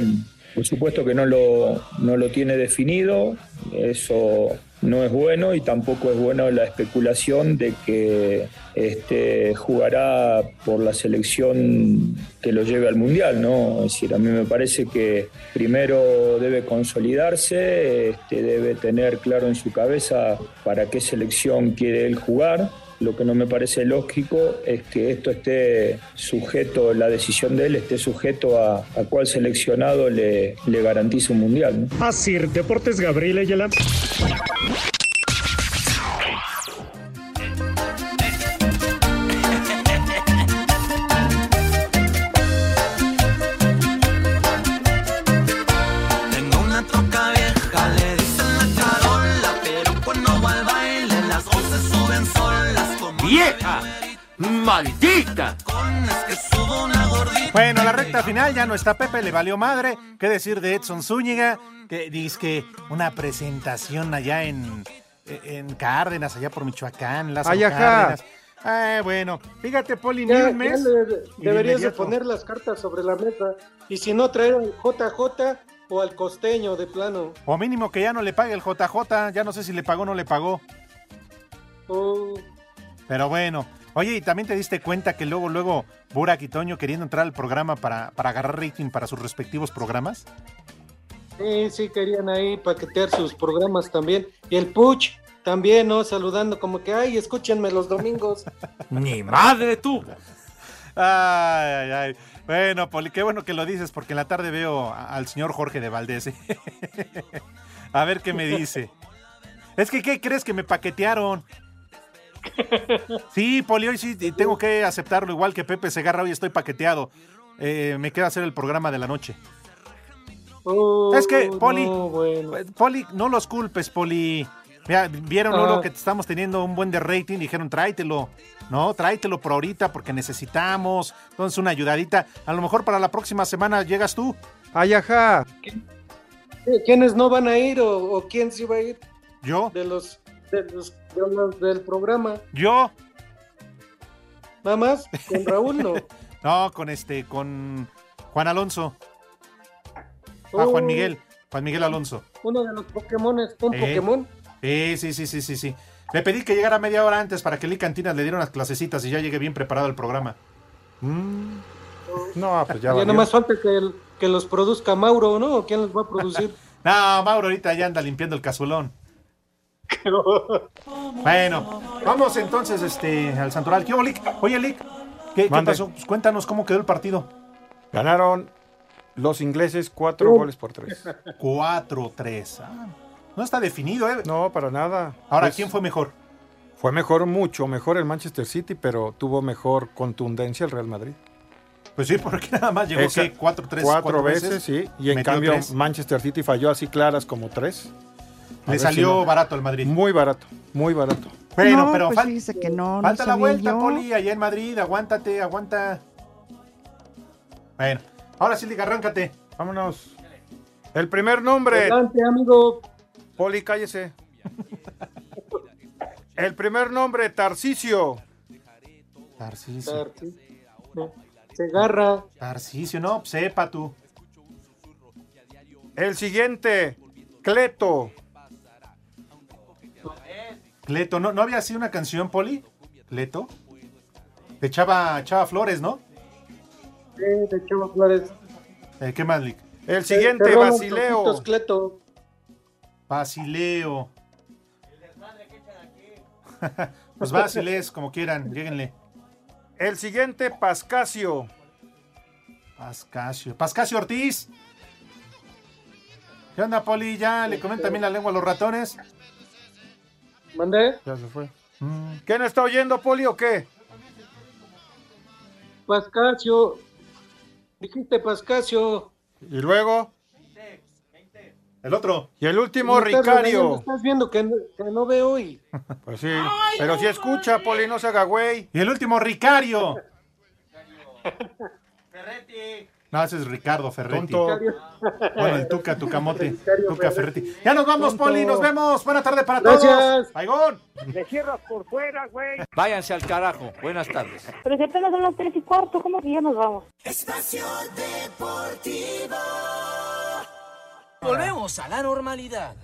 por supuesto que no lo, no lo tiene definido, eso no es bueno y tampoco es bueno la especulación de que este, jugará por la selección que lo lleve al Mundial, ¿no? Es decir, a mí me parece que primero debe consolidarse, este, debe tener claro en su cabeza para qué selección quiere él jugar. Lo que no me parece lógico es que esto esté sujeto, la decisión de él esté sujeto a, a cuál seleccionado le, le garantice un mundial. ¿no? Así, Deportes Gabriel Ayala. ¡Maldita! Bueno, la recta final ya no está Pepe, le valió madre. ¿Qué decir de Edson Zúñiga? Que dice que una presentación allá en, en Cárdenas, allá por Michoacán, ajá. Cárdenas. Ah, bueno, fíjate, Poli, ni Ya- un mes. ya le- y de deberías de poner las cartas sobre la mesa. Y si no, traer al JJ o al costeño de plano. O mínimo que ya no le pague el JJ, ya no sé si le pagó o no le pagó. Oh, Pero bueno. Oye, y también te diste cuenta que luego, luego, Burak y Toño queriendo entrar al programa para, para agarrar rating para sus respectivos programas. sí, sí, querían ahí paquetear sus programas también. Y el Puch también, ¿no? Saludando como que, ay, escúchenme los domingos. ¡Ni madre tú! Ay, ay, ay. Bueno, Poli, qué bueno que lo dices, porque en la tarde veo al señor Jorge de Valdés. a ver qué me dice. Es que, ¿qué crees que me paquetearon? Sí, Poli, hoy sí tengo que aceptarlo, igual que Pepe Segarra, hoy estoy paqueteado. Eh, me queda hacer el programa de la noche. Oh, es que, Poli, no, bueno. eh, Poli, no los culpes, Poli. Mira, vieron Ah. que estamos teniendo un buen de rating, dijeron tráetelo, no, tráetelo por ahorita porque necesitamos, entonces una ayudadita. A lo mejor para la próxima semana llegas tú. Ay, ajá. ¿Quiénes no van a ir o, o quién sí va a ir? Yo. De los, de los, de los del programa. Yo. Nada más, con Raúl no. No, con este, con Juan Alonso. Ah, Oh. Juan Miguel, Juan Miguel Alonso. Uno de los Pokémones, un Eh. Pokémon. Sí, sí, sí, sí, sí, sí. Le pedí que llegara media hora antes para que Lee Cantinas le diera unas clasecitas y ya llegue bien preparado el programa. No, pues ya Ya, valió. nada más falta que, el- que los produzca Mauro, ¿no? ¿O quién los va a producir? No, Mauro ahorita ya anda limpiando el cazuelón. Bueno, vamos entonces este, al Santoral. ¿Qué hubo, Lick? Oye, Lick, ¿qué, pasó? Pues cuéntanos cómo quedó el partido. Ganaron los ingleses cuatro Uh. goles por tres. 4-3. Ah, no está definido, ¿eh? No, para nada. Ahora, Es- ¿quién fue mejor? Fue mejor, mucho mejor el Manchester City, pero tuvo mejor contundencia el Real Madrid. Pues sí, porque nada más llegó Esa- ¿qué? cuatro, tres, cuatro cuatro veces, veces, sí. Y en cambio tres. Manchester City falló así claras como tres. A Le salió si no- barato al Madrid. Muy barato, muy barato. Bueno, no, pero pues fal- fíjese que no, no falta la vuelta, yo. Poli, allá en Madrid. Aguántate, aguanta. Bueno, ahora sí, Lick, arráncate. Vámonos. El primer nombre. Adelante, amigo. Poli, cállese. El primer nombre, Tarcisio. Tarcisio. Se agarra. Tarcisio, no, sepa tú. El siguiente, Cleto. Cleto, ¿no, ¿no había así una canción, Poli? Cleto. De Chava, Chava Flores, ¿no? Sí, de Chava Flores. Eh, ¿Qué más, Lick? El siguiente, Te robo un Basileo. trocito, Cleto. Basileo. Pues Basiles, como quieran, lléguenle. El siguiente, Pascasio. Pascasio. Pascasio Ortiz. ¿Qué onda, Poli? ¿Ya le comen también la lengua a los ratones? ¿Mandé? Ya se fue. ¿Quién está oyendo, Poli, o qué? Pascasio. Dijiste Pascasio. Y luego. El otro. Y el último, Ricario. Estás viendo que no, que no veo hoy. Pues sí. Pero si escucha, Poli, no se haga güey. Y el último, Ricario. No, ese es Ricardo Ferretti. Tonto. Bueno, el Tuca, Tucamote. Tuca Ferretti. Ya nos vamos, Tonto. Poli. Nos vemos. Buena tarde para Gracias. todos. Aigón. Le cierras por fuera, güey. Váyanse al carajo. Buenas tardes. Pero si apenas son las tres y cuarto, ¿cómo que ya nos vamos? Espacio Deportivo. Volvemos a la normalidad.